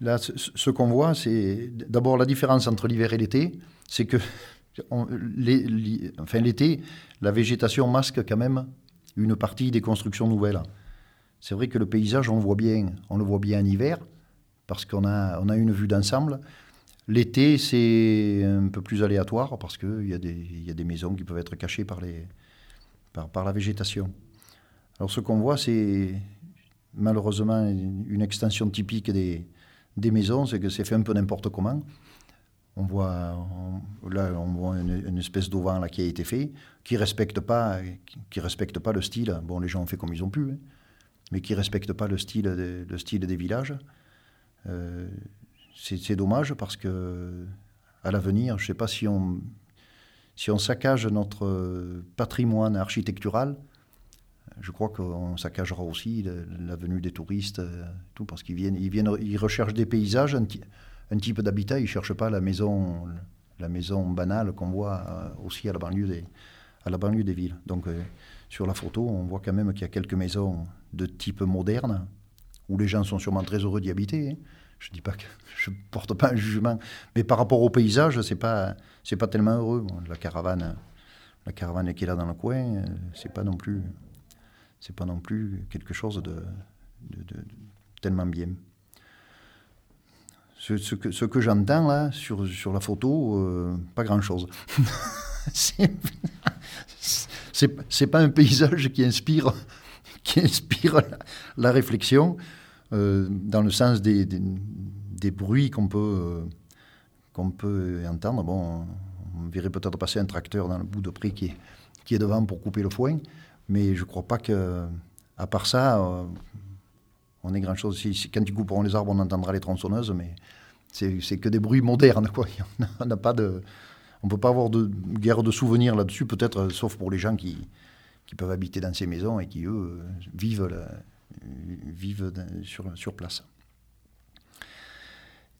Là, ce, qu'on voit, c'est d'abord la différence entre l'hiver et l'été, c'est que l'été, la végétation masque quand même une partie des constructions nouvelles. C'est vrai que le paysage, on le voit bien, on le voit bien en hiver, parce qu'on a, on a une vue d'ensemble. L'été, c'est un peu plus aléatoire, parce qu'il y, a des, y a des maisons qui peuvent être cachées par, les, par, par la végétation. Alors ce qu'on voit, c'est malheureusement une extension typique des, des maisons, c'est que c'est fait un peu n'importe comment. On voit, là, on voit une, espèce d'auvent qui a été fait, qui respecte pas, qui, respecte pas le style. Bon, les gens ont fait comme ils ont pu, hein, mais qui respecte pas le style, le style des villages. Euh, c'est dommage parce que à l'avenir, je sais pas si on, si on saccage notre patrimoine architectural, je crois qu'on saccagera aussi la venue des touristes, euh, tout, parce qu'ils viennent, ils viennent, ils recherchent des paysages, un, type d'habitat, ils ne cherchent pas la maison, la maison banale qu'on voit euh, aussi à la banlieue des, à la banlieue des villes. Donc euh, sur la photo, on voit quand même qu'il y a quelques maisons de type moderne, où les gens sont sûrement très heureux d'y habiter. Hein. Je dis pas je porte pas un jugement, mais par rapport au paysage, c'est pas c'est pas tellement heureux. la caravane, la caravane qui est là dans le coin, c'est pas non plus c'est pas non plus quelque chose de, tellement bien. Ce, que, ce que j'entends là sur, sur la photo, euh, pas grand-chose. c'est pas un paysage qui inspire, qui inspire la, réflexion euh, dans le sens des, des, bruits qu'on peut, qu'on peut entendre. Bon, on verrait peut-être passer un tracteur dans le bout de prix qui est, qui est devant pour couper le foin. Mais je ne crois pas que, à part ça, euh, on est grand-chose. Si, quand ils couperont les arbres, on entendra les tronçonneuses, mais c'est que des bruits modernes. Quoi. On n'a pas de, on peut pas avoir de guerre de souvenirs là-dessus, peut-être, sauf pour les gens qui, qui peuvent habiter dans ces maisons et qui, eux, vivent, vivent sur, sur place.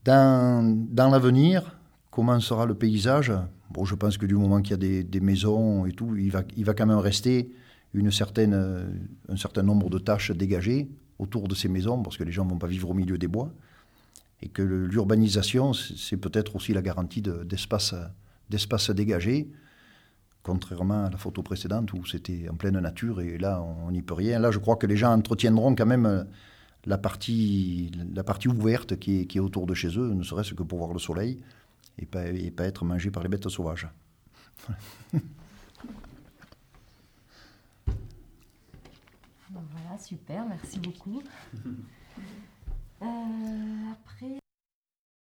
Dans, dans l'avenir, comment sera le paysage? Bon, je pense que du moment qu'il y a des, des, maisons et tout, il va, il va quand même rester une certaine, euh, un certain nombre de tâches dégagées autour de ces maisons, parce que les gens ne vont pas vivre au milieu des bois, et que l'urbanisation, c'est peut-être aussi la garantie d'espace d'espace dégagé, contrairement à la photo précédente où c'était en pleine nature, et là, on n'y peut rien. Là, je crois que les gens entretiendront quand même euh, la partie, la partie ouverte qui est, qui est autour de chez eux, ne serait-ce que pour voir le soleil, et pas, et pas être mangé par les bêtes sauvages. Voilà, super, merci beaucoup. Euh, après,